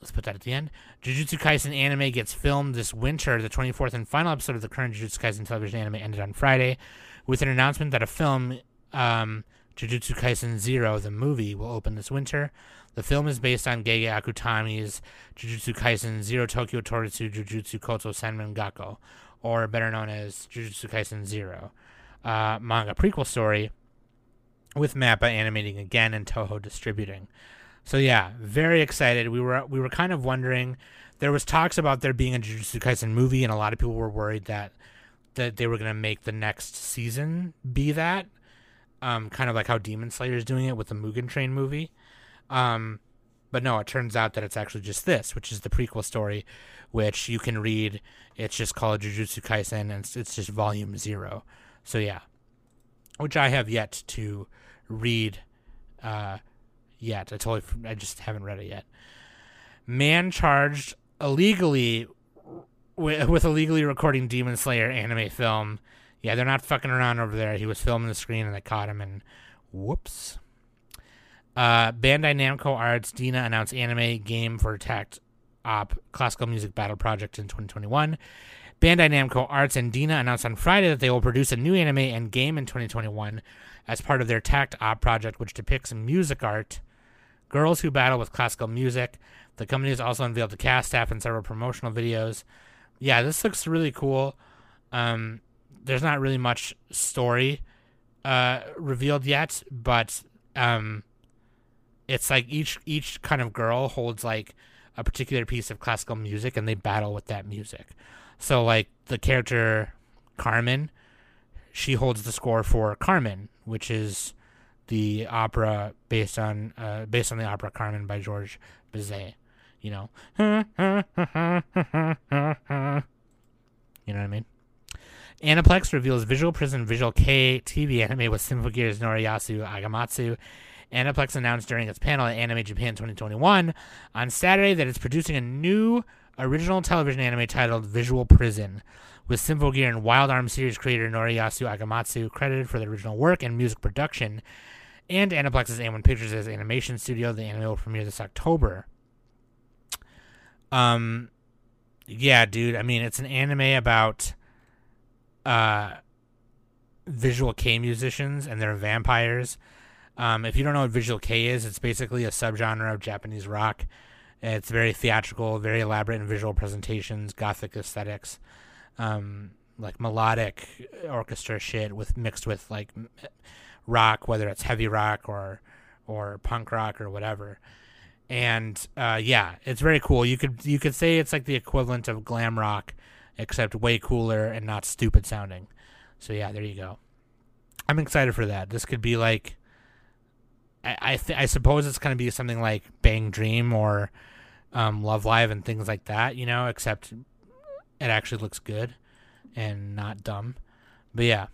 let's put that at the end. Jujutsu Kaisen anime gets filmed this winter. The 24th and final episode of the current Jujutsu Kaisen television anime ended on Friday with an announcement that a film, um, Jujutsu Kaisen Zero, the movie, will open this winter. The film is based on Gege Akutami's Jujutsu Kaisen Zero Tokyo Toritsu Jujutsu Koto Senmon Gakko, or better known as Jujutsu Kaisen Zero, uh, manga prequel story, with Mappa animating again and Toho distributing. So yeah, very excited. We were we were kind of wondering. There was talks about there being a Jujutsu Kaisen movie, and a lot of people were worried that that they were going to make the next season be that. Um, kind of like how Demon Slayer is doing it with the Mugen Train movie. Um, but no, it turns out that it's actually just this, which is the prequel story, which you can read. It's just called Jujutsu Kaisen, and it's, it's just volume zero. So yeah, which I have yet to read. Uh, yet. I totally, I just haven't read it yet. Man charged illegally with, with illegally recording Demon Slayer anime film. Yeah, they're not fucking around over there. He was filming the screen and they caught him, and whoops. Uh, Bandai Namco Arts DeNA announced anime game for Takt Op Classical Music Battle Project in 2021. Bandai Namco Arts and DeNA announced on Friday that they will produce a new anime and game in 2021 as part of their Takt Op project, which depicts music art Girls Who Battle with Classical Music. The company has also unveiled the cast staff and several promotional videos. Yeah, this looks really cool. Um, there's not really much story uh, revealed yet, but um, it's like each each kind of girl holds like a particular piece of classical music, and they battle with that music. So, like the character Carmen, she holds the score for Carmen, which is the opera based on uh, based on the opera Carmen by George Bizet. You know, *laughs* you know what I mean. Aniplex reveals Visual Prison Visual Kei TV anime with Symphogear's Noriyasu Agematsu. Aniplex announced during its panel at Anime Japan 2021 on Saturday that it's producing a new original television anime titled Visual Prison, with Symphogear and Wild Arm series creator Noriyasu Agematsu credited for the original work and music production and Aniplex's A1 Pictures as animation studio. The anime will premiere this October. Um, yeah, dude. I mean, it's an anime about uh visual kei musicians and they're vampires. Um, if you don't know what visual kei is, it's basically a subgenre of Japanese rock It's very theatrical, very elaborate in visual presentations, gothic aesthetics, um, like melodic orchestra shit with mixed with like rock, whether it's heavy rock or or punk rock or whatever. And uh, yeah, it's very cool. You could you could say it's like the equivalent of glam rock, except way cooler and not stupid sounding. So yeah, there you go. I'm excited for that. This could be like, I I, th- I suppose it's gonna be something like Bang Dream or um, Love Live and things like that. You know, except it actually looks good and not dumb. But yeah,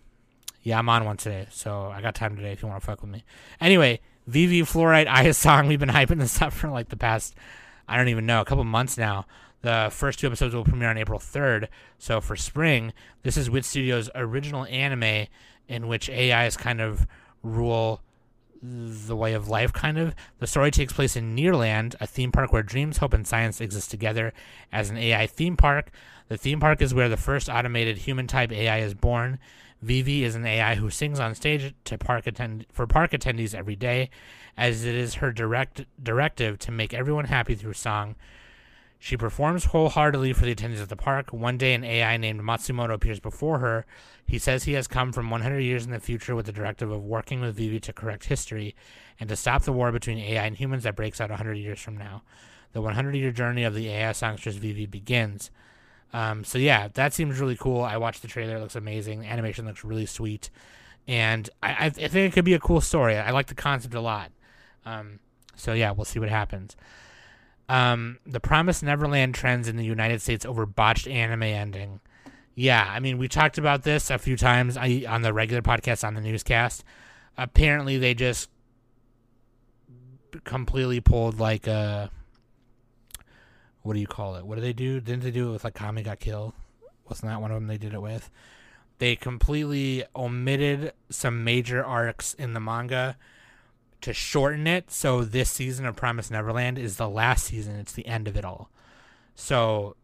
yeah, I'm on one today, so I got time today if you want to fuck with me. Anyway, Vivy Fluorite Eye's Song. We've been hyping this up for like the past, I don't even know, a couple months now. The first two episodes will premiere on April 3rd. So for spring, this is Wit Studios' original anime in which AIs kind of rule the way of life, kind of. The story takes place in NiaLand, a theme park where dreams, hope, and science exist together as an AI theme park. The theme park is where the first automated human type AI is born. Vivy is an AI who sings on stage to park attend- for park attendees every day, as it is her direct directive to make everyone happy through song. She performs wholeheartedly for the attendees at the park. One day, an AI named Matsumoto appears before her. He says he has come from 100 years in the future with the directive of working with Vivy to correct history and to stop the war between AI and humans that breaks out 100 years from now. The 100 year journey of the AI songstress Vivy begins. Um, so yeah, that seems really cool. I watched the trailer; it looks amazing. Animation looks really sweet, and I, I think it could be a cool story. I like the concept a lot. Um, so yeah, we'll see what happens. Um, the Promised Neverland trends in the United States over botched anime ending. Yeah, I mean, we talked about this a few times on the regular podcast on the newscast. Apparently, they just completely pulled like a what do you call it? What do they do? Didn't they do it with like Akame ga Kill? Wasn't that one of them they did it with? They completely omitted some major arcs in the manga to shorten it. So this season of Promise Neverland is the last season. It's the end of it all. So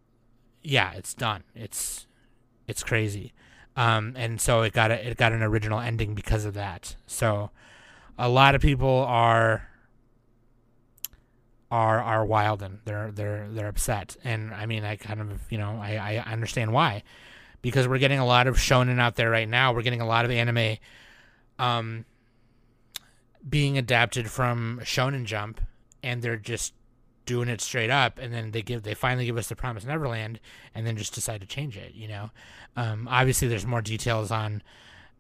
yeah, it's done. It's it's crazy. Um, and so it got a, it got an original ending because of that. So a lot of people are are are wild and they're they're they're upset. And I mean, I kind of you know I I understand why, because we're getting a lot of shonen out there right now. We're getting a lot of anime, um, being adapted from Shonen Jump, and they're just doing it straight up, and then they give they finally give us the Promise Neverland, and then just decide to change it. You know, um, obviously there's more details on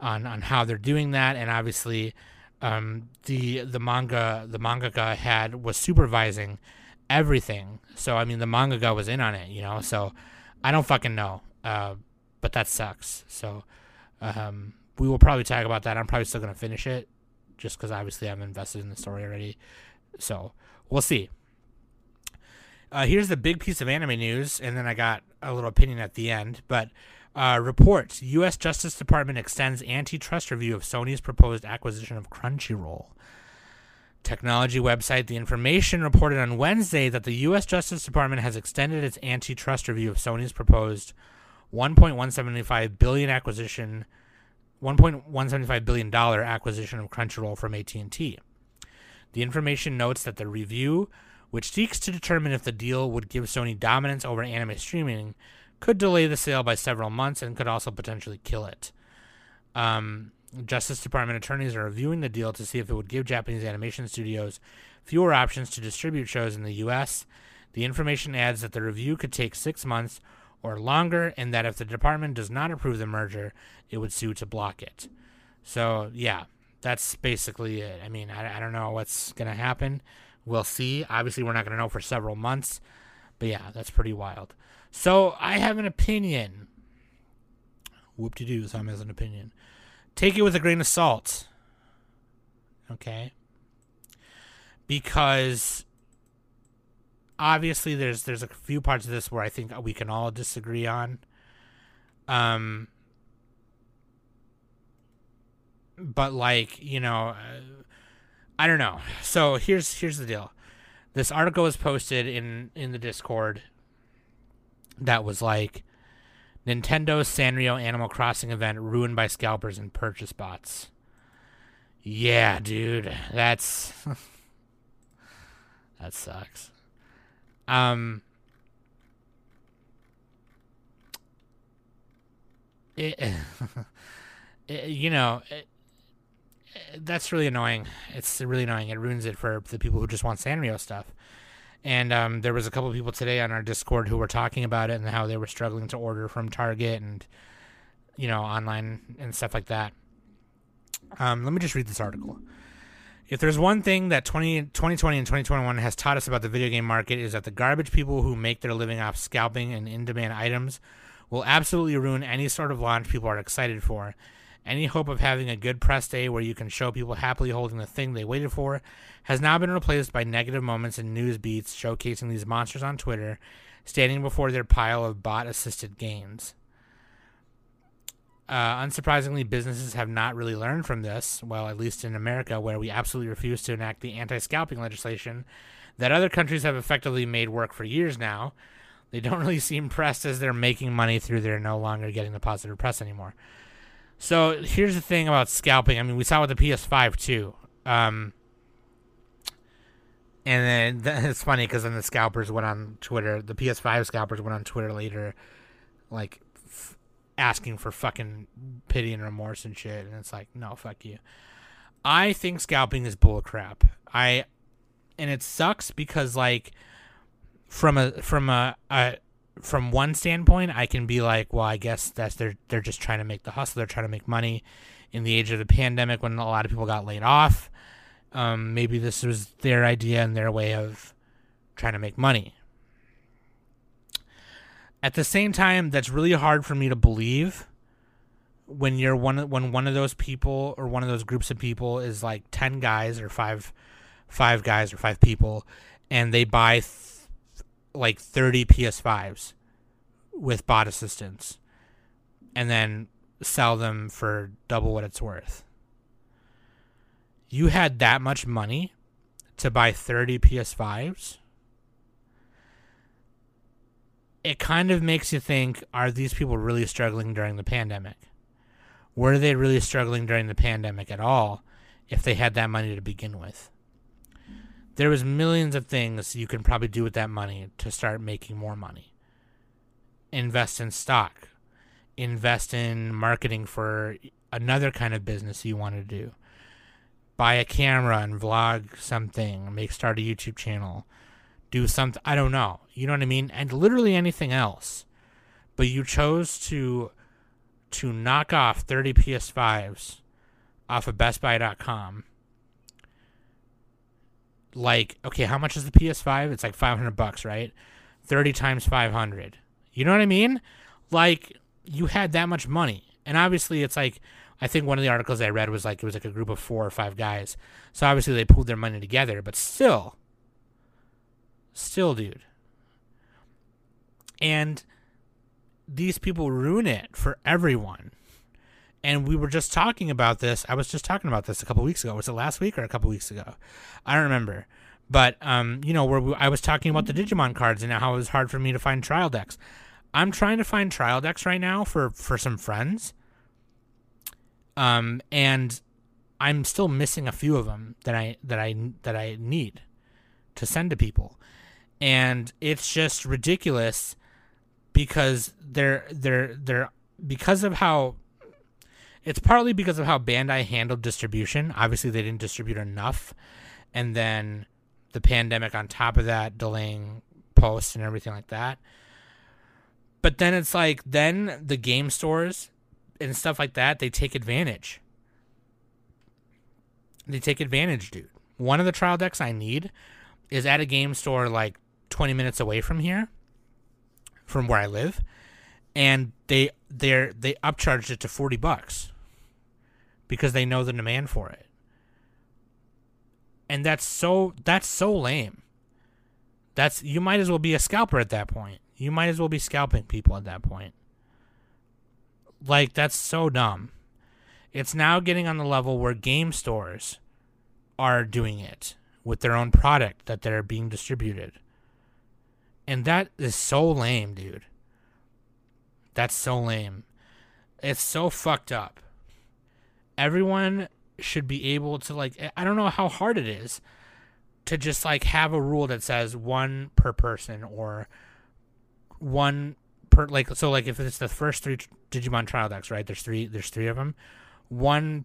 on on how they're doing that, and obviously um, the the manga the mangaka had was supervising everything. So I mean the mangaka was in on it, you know. So I don't fucking know, uh, but that sucks. So um, we will probably talk about that. I'm probably still gonna finish it just because obviously I'm invested in the story already. So we'll see. Uh, here's the big piece of anime news, and then I got a little opinion at the end. But uh, reports U.S. Justice Department extends antitrust review of Sony's proposed acquisition of Crunchyroll. Technology website The Information reported on Wednesday that the U.S. Justice Department has extended its antitrust review of Sony's proposed 1.175 billion acquisition 1.175 billion dollar acquisition of Crunchyroll from AT&T. The information notes that the review, which seeks to determine if the deal would give Sony dominance over anime streaming, could delay the sale by several months and could also potentially kill it. Um, Justice Department attorneys are reviewing the deal to see if it would give Japanese animation studios fewer options to distribute shows in the U.S. The information adds that the review could take six months or longer, and that if the department does not approve the merger, it would sue to block it. So, yeah, that's basically it. I mean, I, I don't know what's going to happen. We'll see. Obviously, we're not going to know for several months, but yeah, that's pretty wild. So, I have an opinion. Whoop de doo, Sam has an opinion. Take it with a grain of salt. Okay? Because obviously there's there's a few parts of this where I think we can all disagree on. Um, but like you know, uh, I don't know. So here's here's the deal. This article was posted in in the Discord. That was like Nintendo Sanrio Animal Crossing event ruined by scalpers and purchase bots. Yeah, dude, that's *laughs* that sucks. Um, it, *laughs* it you know, it, that's really annoying. It's really annoying. It ruins it for the people who just want Sanrio stuff. And um, there was a couple of people today on our Discord who were talking about it and how they were struggling to order from Target and you know online and stuff like that. Um, let me just read this article. If there's one thing that 20, 2020 and 2021 has taught us about the video game market is that the garbage people who make their living off scalping and in-demand items will absolutely ruin any sort of launch people are excited for. Any hope of having a good press day where you can show people happily holding the thing they waited for has now been replaced by negative moments and news beats showcasing these monsters on Twitter standing before their pile of bot assisted gains. Uh, unsurprisingly, businesses have not really learned from this, well, at least in America, where we absolutely refuse to enact the anti scalping legislation that other countries have effectively made work for years now. They don't *laughs* really seem pressed as they're making money through they're no longer getting the positive press anymore. So here's the thing about scalping. I mean, we saw with the PS5 too. Um, and then *laughs* it's funny because then the scalpers went on Twitter. The PS5 scalpers went on Twitter later, like asking for fucking pity and remorse and shit. And it's like, no, fuck you. I think scalping is bullcrap. I, and it sucks because like, from a from a, a from one standpoint, I can be like, well, I guess that's they're they're just trying to make the hustle. They're trying to make money in the age of the pandemic when a lot of people got laid off. Um, maybe this was their idea and their way of trying to make money. At the same time, that's really hard for me to believe when you're one when one of those people or one of those groups of people is like 10 guys or 5 5 guys or 5 people and they buy th- like 30 PS5s with bot assistance and then sell them for double what it's worth. You had that much money to buy 30 PS5s? It kind of makes you think are these people really struggling during the pandemic? Were they really struggling during the pandemic at all if they had that money to begin with? There was millions of things you can probably do with that money to start making more money. Invest in stock. Invest in marketing for another kind of business you want to do. Buy a camera and vlog something, make start a YouTube channel, do something I don't know. You know what I mean? And literally anything else. But you chose to to knock off 30 PS5s off of bestbuy.com like okay how much is the ps5 it's like 500 bucks right? 30 times 500 you know what i mean? Like you had that much money. And obviously it's like i think one of the articles i read was like it was like a group of four or five guys. So obviously they pulled their money together. But still still dude and these people ruin it for everyone and we were just talking about this. I was just talking about this a couple weeks ago. Was it last week or a couple weeks ago? I don't remember. But um, you know, where we, I was talking about the Digimon cards and how it was hard for me to find trial decks. I'm trying to find trial decks right now for for some friends. Um, and I'm still missing a few of them that I that I that I need to send to people, and it's just ridiculous because they're they're they're because of how it's partly because of how Bandai handled distribution. Obviously, they didn't distribute enough, and then the pandemic on top of that, delaying posts and everything like that. But then it's like, then the game stores and stuff like that, they take advantage. They take advantage, dude. One of the trial decks I need is at a game store like 20 minutes away from here, from where I live, and they they they upcharged it to 40 bucks because they know the demand for it. And that's so that's so lame. That's you might as well be a scalper at that point. You might as well be scalping people at that point. Like that's so dumb. It's now getting on the level where game stores are doing it with their own product that they're being distributed. And that is so lame, dude. That's so lame. It's so fucked up everyone should be able to like I don't know how hard it is to just like have a rule that says one per person or one per like so like if it's the first three Digimon trial decks, right? There's three there's three of them. One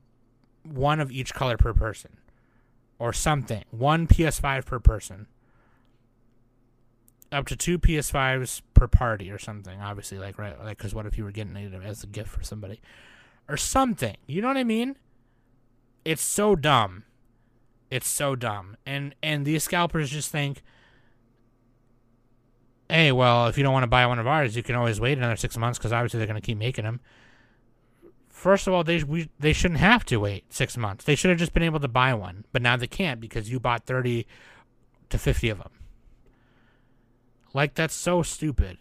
one of each color per person or something. One PS5 per person. Up to two PS5s per party or something. Obviously, like right, like because what if you were getting it as a gift for somebody, or something? You know what I mean? It's so dumb. It's so dumb, and and these scalpers just think, hey, well, if you don't want to buy one of ours, you can always wait another six months because obviously they're going to keep making them. First of all, they we, they shouldn't have to wait six months. They should have just been able to buy one, but now they can't because you bought thirty to fifty of them. Like that's so stupid.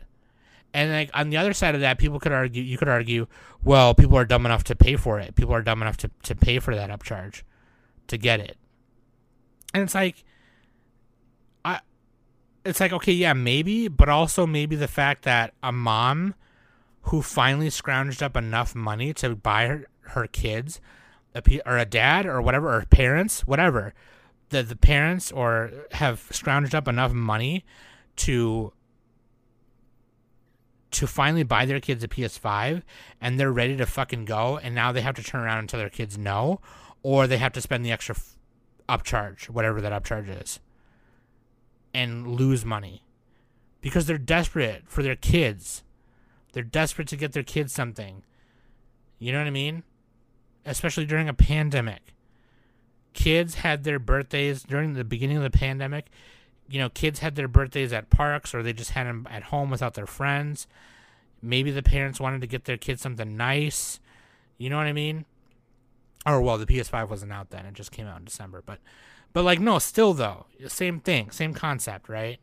And like on the other side of that, people could argue you could argue, well, people are dumb enough to pay for it. People are dumb enough to, to pay for that upcharge to get it. And it's like I it's like okay, yeah, maybe, but also maybe the fact that a mom who finally scrounged up enough money to buy her, her kids a, or a dad or whatever or parents whatever the the parents or have scrounged up enough money to to finally buy their kids a PS5 and they're ready to fucking go and now they have to turn around and tell their kids no or they have to spend the extra f- upcharge whatever that upcharge is and lose money because they're desperate for their kids they're desperate to get their kids something. You know what I mean? Especially during a pandemic. Kids had their birthdays during the beginning of the pandemic. You know, kids had their birthdays at parks or they just had them at home without their friends. Maybe the parents wanted to get their kids something nice. You know what I mean? Or well, the PS5 wasn't out then; it just came out in December. But, but like no, still though, same thing, same concept, right?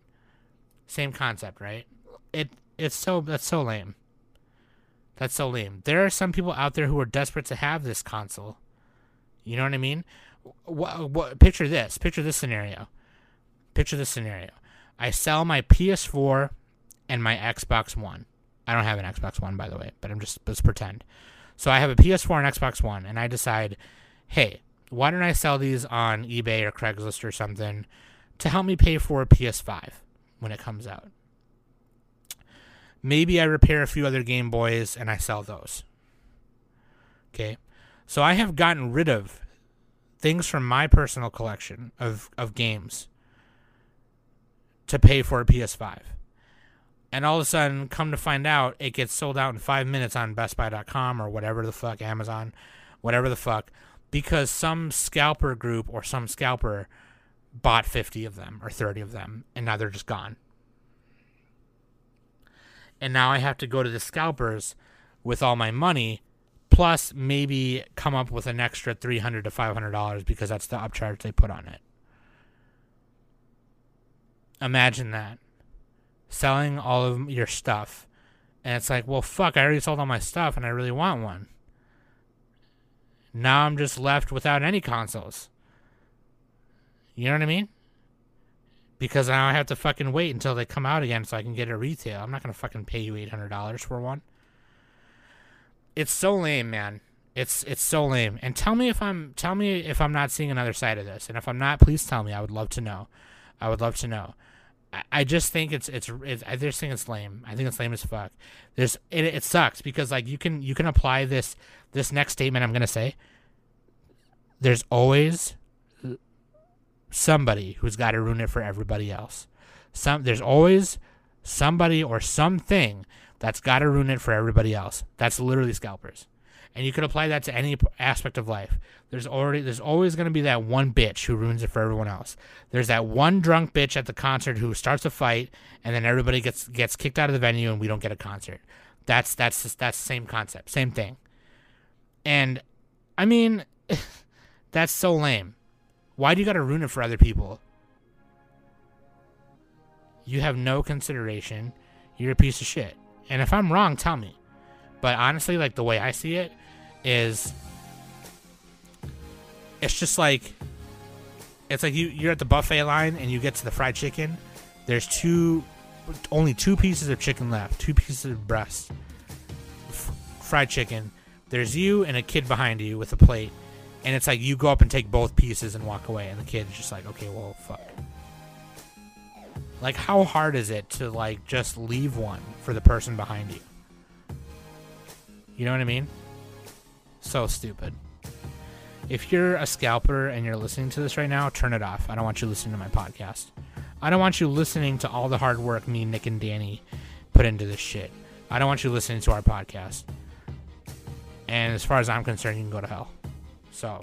Same concept, right? It it's so that's so lame. That's so lame. There are some people out there who are desperate to have this console. You know what I mean? What, what, picture this. Picture this scenario. Picture this scenario. I sell my PS4 and my Xbox One. I don't have an Xbox One, by the way, but I'm just let's pretend. So I have a PS4 and Xbox One, and I decide, hey, why don't I sell these on eBay or Craigslist or something to help me pay for a PS5 when it comes out? Maybe I repair a few other Game Boys and I sell those. Okay. So I have gotten rid of things from my personal collection of, of games to pay for a PS5. And all of a sudden, come to find out, it gets sold out in five minutes on BestBuy.com or whatever the fuck, Amazon, whatever the fuck, because some scalper group or some scalper bought 50 of them or 30 of them, and now they're just gone and now I have to go to the scalpers with all my money, plus maybe come up with an extra three hundred to five hundred dollars because that's the upcharge they put on it. Imagine that selling all of your stuff, and it's like, well, fuck, I already sold all my stuff, and I really want one. Now I'm just left without any consoles. You know what I mean? because now I have to fucking wait until they come out again so I can get a retail. I'm not gonna fucking pay you eight hundred dollars for one. It's so lame, man. It's it's so lame. And tell me if I'm tell me if I'm not seeing another side of this. And if I'm not, please tell me. I would love to know. I would love to know. I, just think it's, it's it's I just think it's lame. I think it's lame as fuck. There's it, it sucks because like you can you can apply this this next statement I'm gonna say. There's always somebody who's got to ruin it for everybody else. Some there's always somebody or something that's got to ruin it for everybody else. That's literally scalpers. And you could apply that to any aspect of life. There's already there's always going to be that one bitch who ruins it for everyone else. There's that one drunk bitch at the concert who starts a fight and then everybody gets gets kicked out of the venue and we don't get a concert. That's that's that's the same concept, same thing. And I mean *laughs* that's so lame. Why do you gotta ruin it for other people? You have no consideration. You're a piece of shit. And if I'm wrong, tell me. But honestly, like the way I see it is it's just like it's like you you're at the buffet line and you get to the fried chicken. There's two only two pieces of chicken left, two pieces of breast. F- fried chicken. There's you and a kid behind you with a plate and it's like you go up and take both pieces and walk away, and the kid's just like, okay, well, fuck. Like, how hard is it to like just leave one for the person behind you? You know what I mean? So stupid. If you're a scalper and you're listening to this right now, turn it off. I don't want you listening to my podcast. I don't want you listening to all the hard work me, Nick, and Danny put into this shit. I don't want you listening to our podcast. And as far as I'm concerned, you can go to hell. So,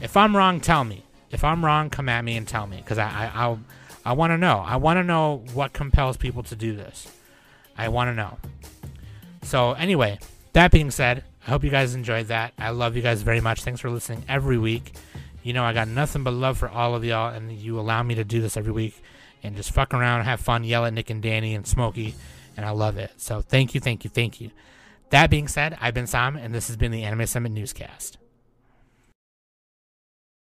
if I'm wrong, tell me. If I'm wrong, come at me and tell me, because I, I I'll I want to know. I want to know what compels people to do this. I want to know. So anyway, that being said, I hope you guys enjoyed that. I love you guys very much. Thanks for listening every week. You know I got nothing but love for all of y'all, and you allow me to do this every week and just fuck around, have fun, yell at Nick and Danny and Smokey, and I love it. So thank you, thank you, thank you. That being said, I've been Sam, and this has been the Anime Summit Newscast.